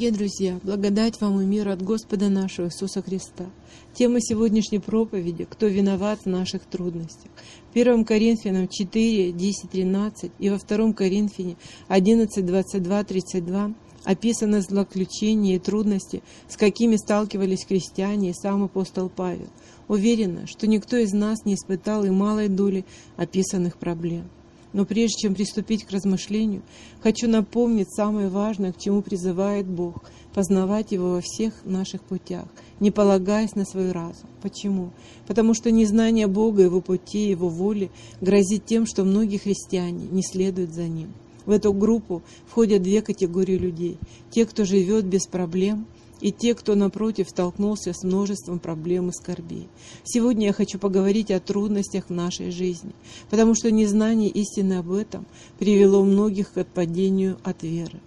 Дорогие друзья, благодать вам и мир от Господа нашего Иисуса Христа. Тема сегодняшней проповеди «Кто виноват в наших трудностях?» В 1 Коринфянам 4, 10, 13 и во 2 Коринфяне 11, 22, 32 описаны злоключения и трудности, с какими сталкивались христиане и сам апостол Павел. Уверена, что никто из нас не испытал и малой доли описанных проблем. Но прежде чем приступить к размышлению, хочу напомнить самое важное, к чему призывает Бог – познавать Его во всех наших путях, не полагаясь на свой разум. Почему? Потому что незнание Бога, Его пути, Его воли грозит тем, что многие христиане не следуют за Ним. В эту группу входят две категории людей. Те, кто живет без проблем – и те, кто, напротив, столкнулся с множеством проблем и скорбей. Сегодня я хочу поговорить о трудностях в нашей жизни, потому что незнание истины об этом привело многих к отпадению от веры.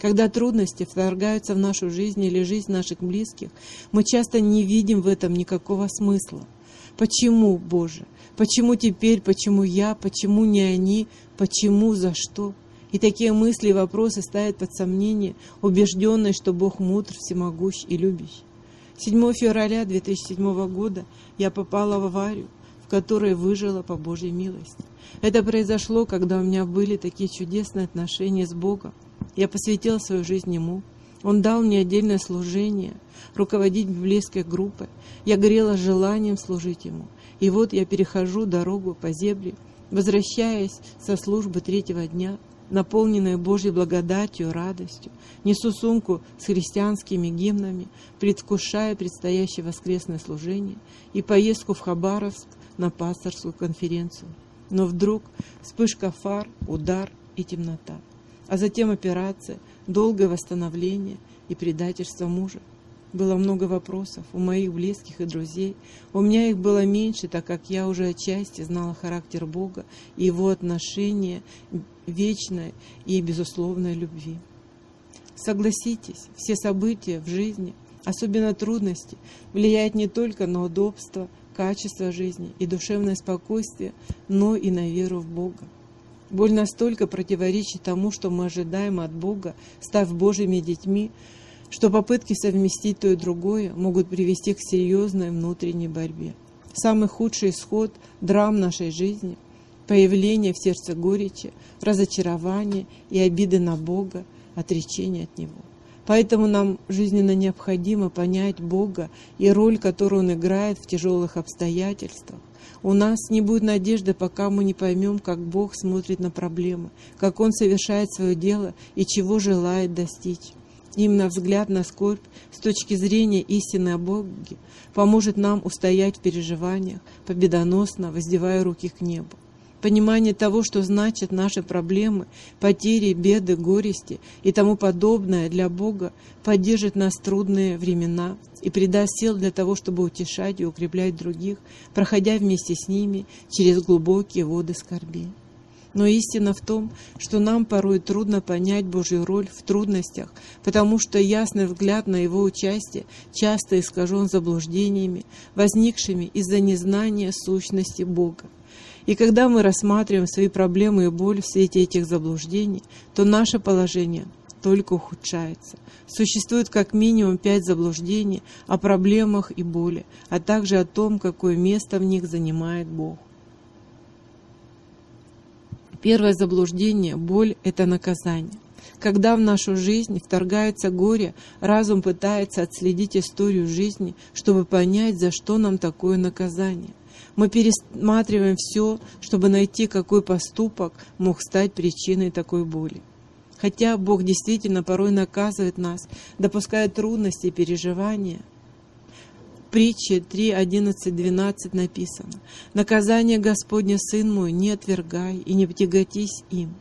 Когда трудности вторгаются в нашу жизнь или жизнь наших близких, мы часто не видим в этом никакого смысла. Почему, Боже? Почему теперь? Почему я? Почему не они? Почему? За что? И такие мысли и вопросы ставят под сомнение убежденность, что Бог мудр, всемогущ и любящий. 7 февраля 2007 года я попала в аварию, в которой выжила по Божьей милости. Это произошло, когда у меня были такие чудесные отношения с Богом. Я посвятила свою жизнь Ему. Он дал мне отдельное служение, руководить библейской группой. Я горела желанием служить Ему. И вот я перехожу дорогу по земле, возвращаясь со службы третьего дня – наполненная Божьей благодатью, радостью, несу сумку с христианскими гимнами, предвкушая предстоящее воскресное служение и поездку в Хабаровск на пасторскую конференцию. Но вдруг вспышка фар, удар и темнота, а затем операция, долгое восстановление и предательство мужа. Было много вопросов у моих близких и друзей. У меня их было меньше, так как я уже отчасти знала характер Бога и его отношение вечной и безусловной любви. Согласитесь, все события в жизни, особенно трудности, влияют не только на удобство, качество жизни и душевное спокойствие, но и на веру в Бога. Боль настолько противоречит тому, что мы ожидаем от Бога, став Божьими детьми, что попытки совместить то и другое могут привести к серьезной внутренней борьбе. Самый худший исход драм нашей жизни – появление в сердце горечи, разочарования и обиды на Бога, отречение от Него. Поэтому нам жизненно необходимо понять Бога и роль, которую Он играет в тяжелых обстоятельствах. У нас не будет надежды, пока мы не поймем, как Бог смотрит на проблемы, как Он совершает свое дело и чего желает достичь. Именно взгляд на скорбь с точки зрения истины о Боге поможет нам устоять в переживаниях, победоносно воздевая руки к небу. Понимание того, что значат наши проблемы, потери, беды, горести и тому подобное для Бога, поддержит нас трудные времена и придаст сил для того, чтобы утешать и укреплять других, проходя вместе с ними через глубокие воды скорби. Но истина в том, что нам порой трудно понять Божью роль в трудностях, потому что ясный взгляд на Его участие часто искажен заблуждениями, возникшими из-за незнания сущности Бога. И когда мы рассматриваем свои проблемы и боль в свете этих заблуждений, то наше положение только ухудшается. Существует как минимум пять заблуждений о проблемах и боли, а также о том, какое место в них занимает Бог. Первое заблуждение – боль – это наказание. Когда в нашу жизнь вторгается горе, разум пытается отследить историю жизни, чтобы понять, за что нам такое наказание. Мы пересматриваем все, чтобы найти, какой поступок мог стать причиной такой боли. Хотя Бог действительно порой наказывает нас, допуская трудности и переживания – притче 3, 11, 12 написано, «Наказание Господне, Сын мой, не отвергай и не тяготись им,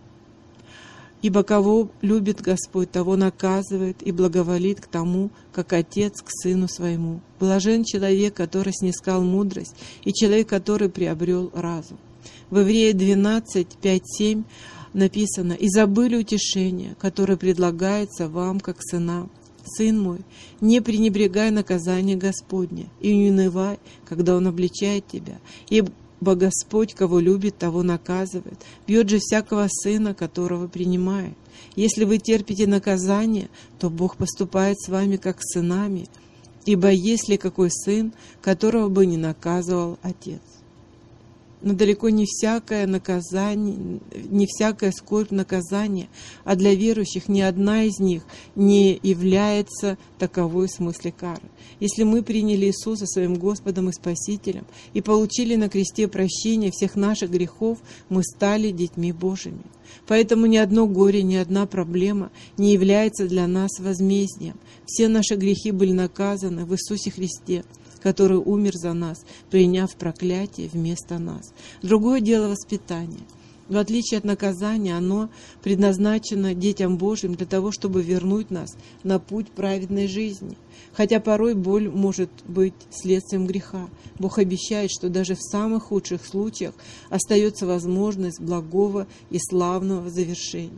ибо кого любит Господь, того наказывает и благоволит к тому, как Отец к Сыну Своему. Блажен человек, который снискал мудрость, и человек, который приобрел разум». В Евреи 12, 5, 7 написано «И забыли утешение, которое предлагается вам, как сынам, Сын мой, не пренебрегай наказание Господне, и не унывай, когда Он обличает тебя, Ибо Господь, кого любит, того наказывает, бьет же всякого сына, которого принимает. Если вы терпите наказание, то Бог поступает с вами как с сынами, ибо есть ли какой сын, которого бы не наказывал Отец? Но далеко не всякое наказание, не всякая скорбь наказания, а для верующих ни одна из них не является таковой в смысле кары. Если мы приняли Иисуса своим Господом и Спасителем и получили на кресте прощение всех наших грехов, мы стали детьми Божьими. Поэтому ни одно горе, ни одна проблема не является для нас возмездием. Все наши грехи были наказаны в Иисусе Христе который умер за нас, приняв проклятие вместо нас. Другое дело воспитание. В отличие от наказания, оно предназначено детям Божьим для того, чтобы вернуть нас на путь праведной жизни. Хотя порой боль может быть следствием греха. Бог обещает, что даже в самых худших случаях остается возможность благого и славного завершения.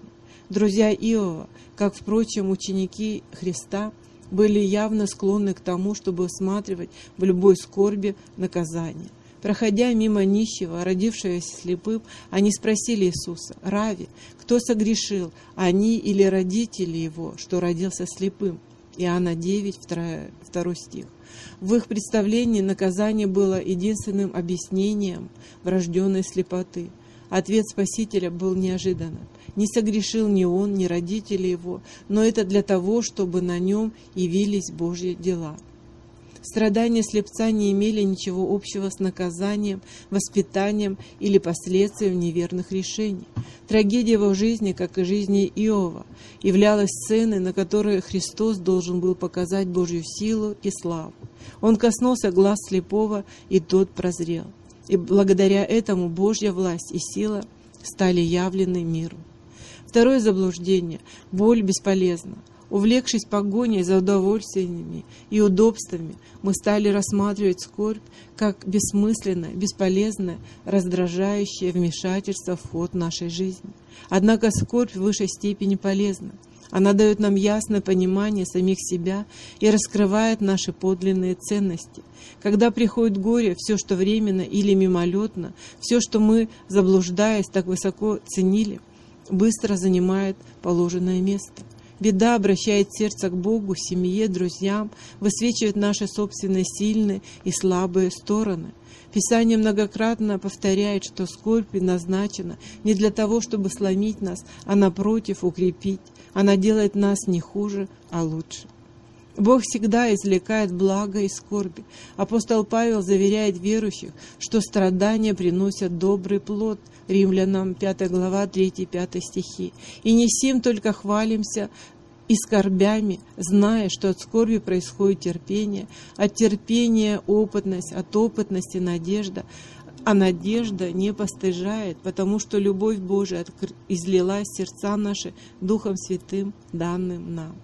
Друзья Иова, как, впрочем, ученики Христа – были явно склонны к тому, чтобы усматривать в любой скорби наказание. Проходя мимо нищего, родившегося слепым, они спросили Иисуса, «Рави, кто согрешил, они или родители его, что родился слепым?» Иоанна 9, 2, 2 стих. В их представлении наказание было единственным объяснением врожденной слепоты. Ответ Спасителя был неожиданным. Не согрешил ни он, ни родители его, но это для того, чтобы на нем явились Божьи дела. Страдания слепца не имели ничего общего с наказанием, воспитанием или последствием неверных решений. Трагедия его жизни, как и жизни Иова, являлась сценой, на которой Христос должен был показать Божью силу и славу. Он коснулся глаз слепого, и тот прозрел. И благодаря этому Божья власть и сила стали явлены миру. Второе заблуждение. Боль бесполезна. Увлекшись погоней за удовольствиями и удобствами, мы стали рассматривать скорбь как бессмысленное, бесполезное, раздражающее вмешательство в ход нашей жизни. Однако скорбь в высшей степени полезна. Она дает нам ясное понимание самих себя и раскрывает наши подлинные ценности. Когда приходит горе, все, что временно или мимолетно, все, что мы, заблуждаясь, так высоко ценили, быстро занимает положенное место. Беда обращает сердце к Богу, семье, друзьям, высвечивает наши собственные сильные и слабые стороны. Писание многократно повторяет, что скорбь предназначена не для того, чтобы сломить нас, а напротив укрепить. Она делает нас не хуже, а лучше. Бог всегда извлекает благо из скорби. Апостол Павел заверяет верующих, что страдания приносят добрый плод. Римлянам 5 глава 3-5 стихи. «И не сим только хвалимся, и скорбями, зная, что от скорби происходит терпение, от терпения опытность, от опытности надежда, а надежда не постыжает, потому что любовь Божия излилась в сердца наши Духом Святым, данным нам.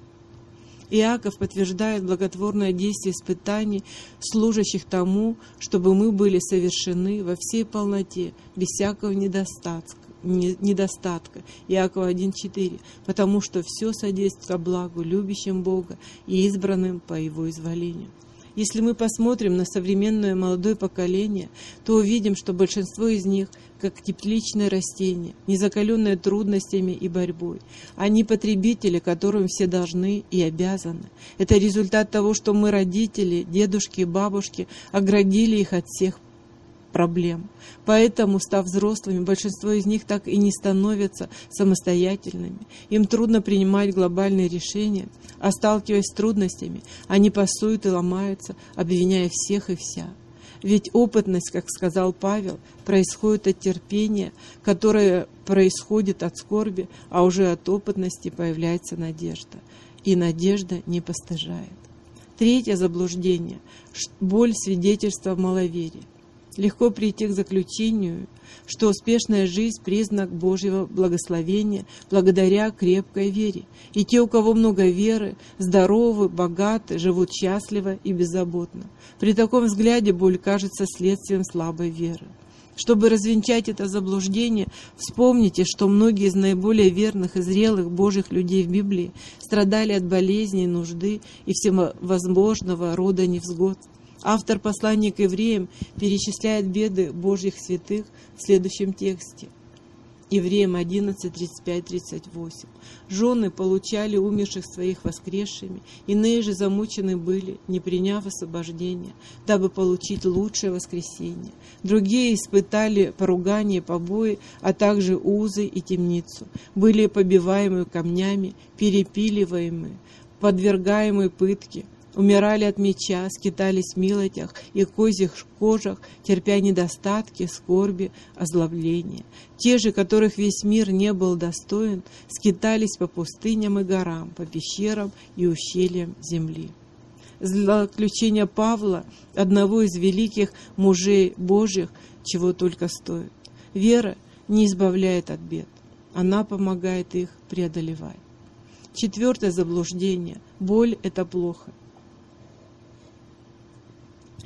Иаков подтверждает благотворное действие испытаний, служащих тому, чтобы мы были совершены во всей полноте, без всякого недостатка. недостатка. Иакова 1.4. Потому что все содействует ко благу, любящим Бога и избранным по Его изволению. Если мы посмотрим на современное молодое поколение, то увидим, что большинство из них как тепличное растение, незакаленное трудностями и борьбой. Они потребители, которым все должны и обязаны. Это результат того, что мы, родители, дедушки и бабушки, оградили их от всех проблем. Поэтому, став взрослыми, большинство из них так и не становятся самостоятельными. Им трудно принимать глобальные решения, а сталкиваясь с трудностями, они пасуют и ломаются, обвиняя всех и вся. Ведь опытность, как сказал Павел, происходит от терпения, которое происходит от скорби, а уже от опытности появляется надежда. И надежда не постыжает. Третье заблуждение – боль свидетельства в маловерии легко прийти к заключению, что успешная жизнь – признак Божьего благословения благодаря крепкой вере. И те, у кого много веры, здоровы, богаты, живут счастливо и беззаботно. При таком взгляде боль кажется следствием слабой веры. Чтобы развенчать это заблуждение, вспомните, что многие из наиболее верных и зрелых Божьих людей в Библии страдали от болезней, нужды и всевозможного рода невзгод. Автор послания к евреям перечисляет беды Божьих святых в следующем тексте. Евреям 11, 35, 38. Жены получали умерших своих воскресшими, иные же замучены были, не приняв освобождения, дабы получить лучшее воскресение. Другие испытали поругание, побои, а также узы и темницу, были побиваемы камнями, перепиливаемые, подвергаемые пытке, умирали от меча, скитались в милотях и козьих кожах, терпя недостатки, скорби, озлобления. Те же, которых весь мир не был достоин, скитались по пустыням и горам, по пещерам и ущельям земли. Злоключение Павла, одного из великих мужей Божьих, чего только стоит. Вера не избавляет от бед, она помогает их преодолевать. Четвертое заблуждение. Боль – это плохо.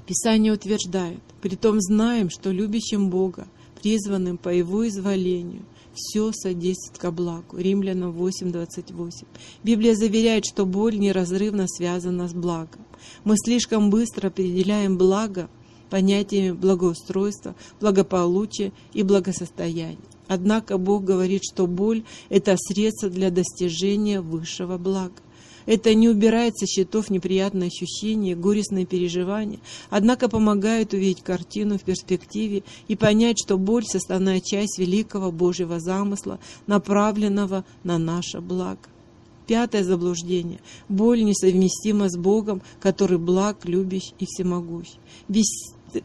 Писание утверждает, притом знаем, что любящим Бога, призванным по Его изволению, все содействует ко благу. Римлянам 8.28. Библия заверяет, что боль неразрывно связана с благом. Мы слишком быстро определяем благо понятиями благоустройства, благополучия и благосостояния. Однако Бог говорит, что боль – это средство для достижения высшего блага. Это не убирает со счетов неприятные ощущения, горестные переживания, однако помогает увидеть картину в перспективе и понять, что боль – составная часть великого Божьего замысла, направленного на наше благо. Пятое заблуждение. Боль несовместима с Богом, который благ, любящий и всемогущ. Без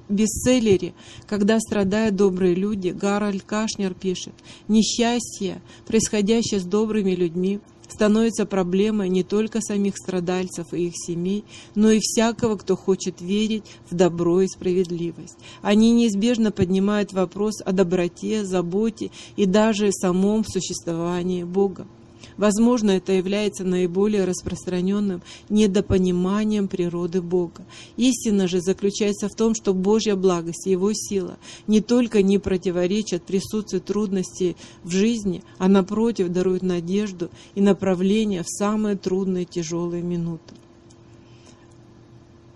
бестселлере «Когда страдают добрые люди» Гарольд Кашнер пишет «Несчастье, происходящее с добрыми людьми, становится проблемой не только самих страдальцев и их семей, но и всякого, кто хочет верить в добро и справедливость. Они неизбежно поднимают вопрос о доброте, заботе и даже самом существовании Бога. Возможно, это является наиболее распространенным недопониманием природы Бога. Истина же заключается в том, что Божья благость и Его сила не только не противоречат присутствию трудностей в жизни, а напротив даруют надежду и направление в самые трудные тяжелые минуты.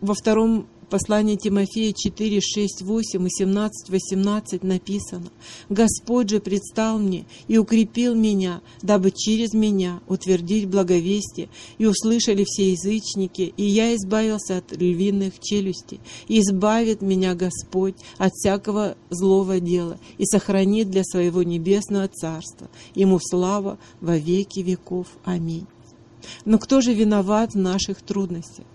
Во втором Послание Тимофея 4, 6, 8 и 17, 18 написано «Господь же предстал мне и укрепил меня, дабы через меня утвердить благовестие, и услышали все язычники, и я избавился от львиных челюстей, и избавит меня Господь от всякого злого дела, и сохранит для своего небесного царства. Ему слава во веки веков. Аминь». Но кто же виноват в наших трудностях?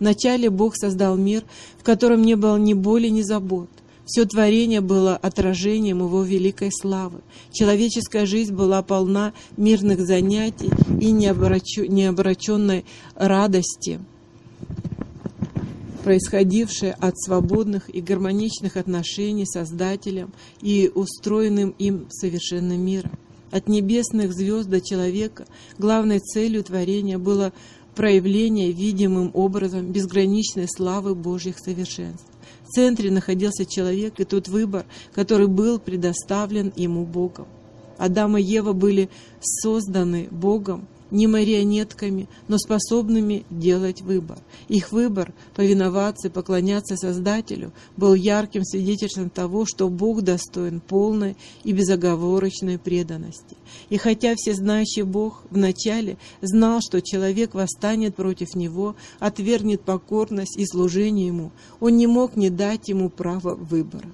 Вначале Бог создал мир, в котором не было ни боли, ни забот. Все творение было отражением Его великой славы. Человеческая жизнь была полна мирных занятий и необращенной радости, происходившей от свободных и гармоничных отношений с Создателем и устроенным им совершенным миром. От небесных звезд до человека главной целью творения было проявление видимым образом безграничной славы Божьих совершенств. В центре находился человек и тот выбор, который был предоставлен ему Богом. Адам и Ева были созданы Богом не марионетками, но способными делать выбор. Их выбор повиноваться и поклоняться Создателю был ярким свидетельством того, что Бог достоин полной и безоговорочной преданности. И хотя всезнающий Бог вначале знал, что человек восстанет против него, отвергнет покорность и служение ему, он не мог не дать ему права выбора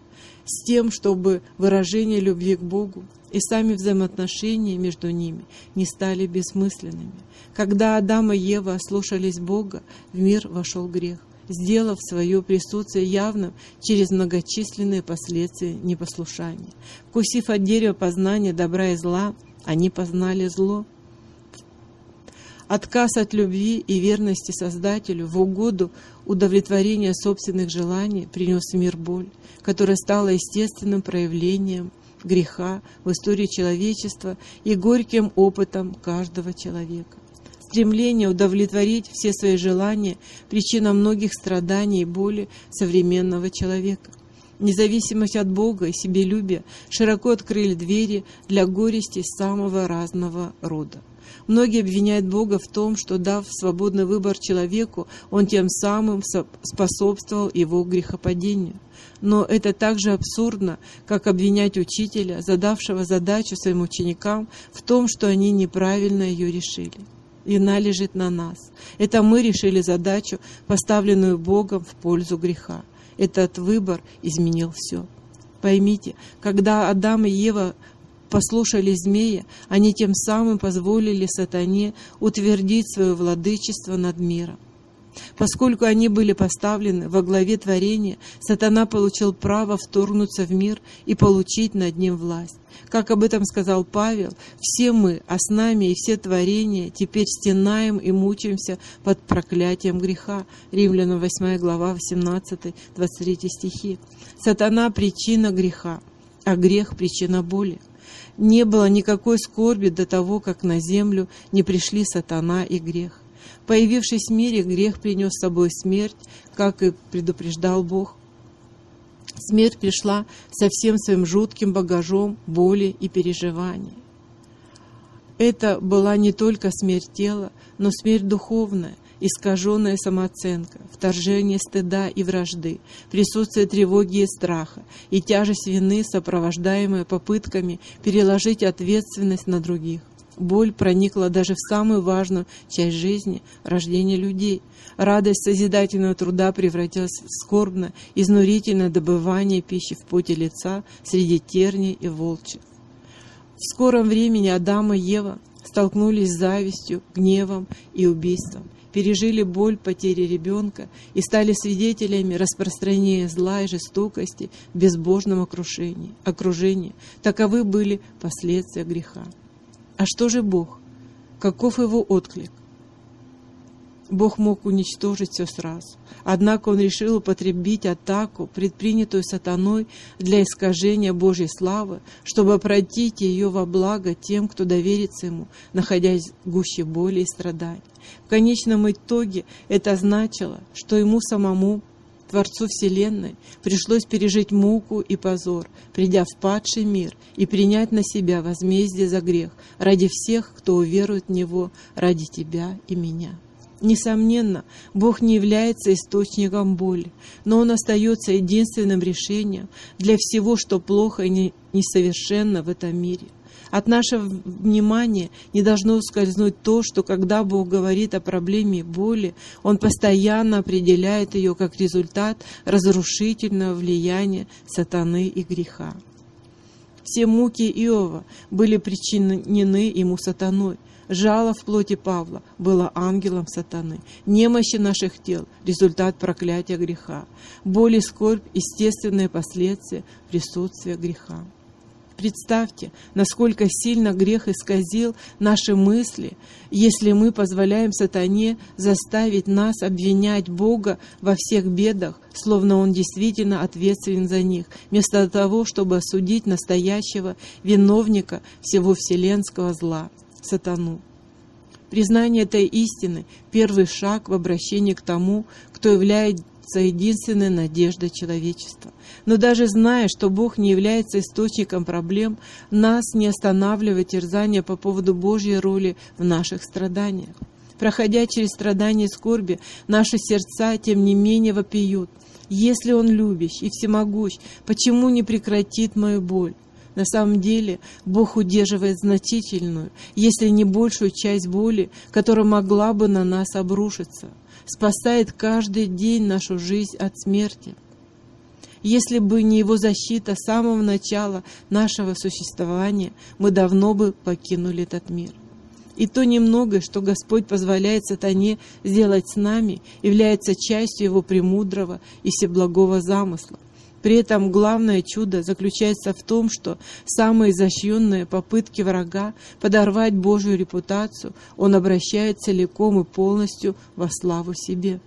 с тем, чтобы выражение любви к Богу и сами взаимоотношения между ними не стали бессмысленными. Когда Адам и Ева ослушались Бога, в мир вошел грех, сделав свое присутствие явным через многочисленные последствия непослушания. Вкусив от дерева познания добра и зла, они познали зло. Отказ от любви и верности Создателю в угоду удовлетворения собственных желаний принес в мир боль, которая стала естественным проявлением греха в истории человечества и горьким опытом каждого человека. Стремление удовлетворить все свои желания – причина многих страданий и боли современного человека. Независимость от Бога и себелюбие широко открыли двери для горести самого разного рода. Многие обвиняют Бога в том, что, дав свободный выбор человеку, Он тем самым способствовал его грехопадению. Но это так же абсурдно, как обвинять учителя, задавшего задачу своим ученикам в том, что они неправильно ее решили. Вина лежит на нас. Это мы решили задачу, поставленную Богом в пользу греха. Этот выбор изменил все. Поймите, когда Адам и Ева послушали змея, они тем самым позволили сатане утвердить свое владычество над миром. Поскольку они были поставлены во главе творения, сатана получил право вторгнуться в мир и получить над ним власть. Как об этом сказал Павел, все мы, а с нами и все творения, теперь стенаем и мучаемся под проклятием греха. Римлянам 8 глава 18-23 стихи. Сатана – причина греха, а грех – причина боли. Не было никакой скорби до того, как на землю не пришли сатана и грех. Появившись в мире, грех принес с собой смерть, как и предупреждал Бог. Смерть пришла со всем своим жутким багажом боли и переживаний. Это была не только смерть тела, но смерть духовная, искаженная самооценка, вторжение стыда и вражды, присутствие тревоги и страха и тяжесть вины, сопровождаемая попытками переложить ответственность на других. Боль проникла даже в самую важную часть жизни – рождение людей. Радость созидательного труда превратилась в скорбное, изнурительное добывание пищи в поте лица среди терней и волчьих. В скором времени Адам и Ева столкнулись с завистью, гневом и убийством, пережили боль потери ребенка и стали свидетелями распространения зла и жестокости в безбожном окружении. окружении. Таковы были последствия греха. А что же Бог? Каков его отклик? Бог мог уничтожить все сразу. Однако он решил употребить атаку, предпринятую сатаной для искажения Божьей славы, чтобы обратить ее во благо тем, кто доверится ему, находясь в гуще боли и страданий. В конечном итоге это значило, что ему самому Творцу Вселенной, пришлось пережить муку и позор, придя в падший мир и принять на себя возмездие за грех ради всех, кто уверует в Него, ради тебя и меня. Несомненно, Бог не является источником боли, но Он остается единственным решением для всего, что плохо и несовершенно в этом мире. От нашего внимания не должно ускользнуть то, что когда Бог говорит о проблеме боли, Он постоянно определяет ее как результат разрушительного влияния сатаны и греха. Все муки Иова были причинены ему сатаной. Жало в плоти Павла было ангелом сатаны. Немощи наших тел – результат проклятия греха. Боль и скорбь – естественные последствия присутствия греха. Представьте, насколько сильно грех исказил наши мысли, если мы позволяем сатане заставить нас обвинять Бога во всех бедах, словно Он действительно ответственен за них, вместо того, чтобы осудить настоящего виновника всего вселенского зла – сатану. Признание этой истины – первый шаг в обращении к тому, кто является единственной надеждой человечества. Но даже зная, что Бог не является источником проблем, нас не останавливает терзание по поводу Божьей роли в наших страданиях. Проходя через страдания и скорби, наши сердца, тем не менее, вопиют. Если Он любящ и всемогущ, почему не прекратит мою боль? На самом деле Бог удерживает значительную, если не большую часть боли, которая могла бы на нас обрушиться спасает каждый день нашу жизнь от смерти. Если бы не Его защита с самого начала нашего существования, мы давно бы покинули этот мир. И то немногое, что Господь позволяет сатане сделать с нами, является частью Его премудрого и всеблагого замысла. При этом главное чудо заключается в том, что самые изощренные попытки врага подорвать Божью репутацию он обращает целиком и полностью во славу себе.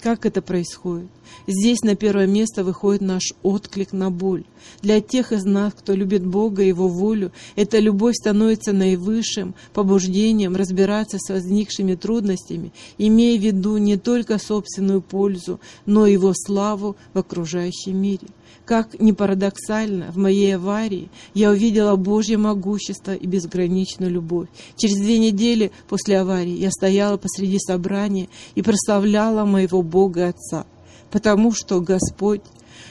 Как это происходит? Здесь на первое место выходит наш отклик на боль. Для тех из нас, кто любит Бога и Его волю, эта любовь становится наивысшим побуждением разбираться с возникшими трудностями, имея в виду не только собственную пользу, но и Его славу в окружающем мире. Как ни парадоксально, в моей аварии я увидела Божье могущество и безграничную любовь. Через две недели после аварии я стояла посреди собрания и прославляла моего Бога Отца, потому что Господь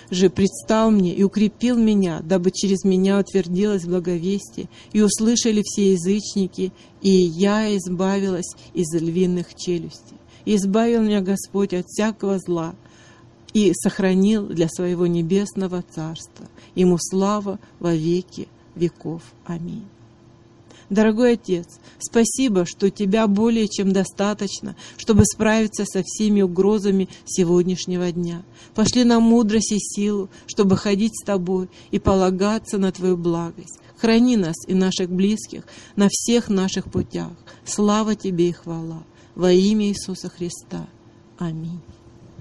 же предстал мне и укрепил меня, дабы через меня утвердилось благовестие, и услышали все язычники, и я избавилась из львиных челюстей. И избавил меня Господь от всякого зла, и сохранил для своего небесного царства. Ему слава во веки веков. Аминь. Дорогой Отец, спасибо, что Тебя более чем достаточно, чтобы справиться со всеми угрозами сегодняшнего дня. Пошли нам мудрость и силу, чтобы ходить с Тобой и полагаться на Твою благость. Храни нас и наших близких на всех наших путях. Слава Тебе и хвала. Во имя Иисуса Христа. Аминь.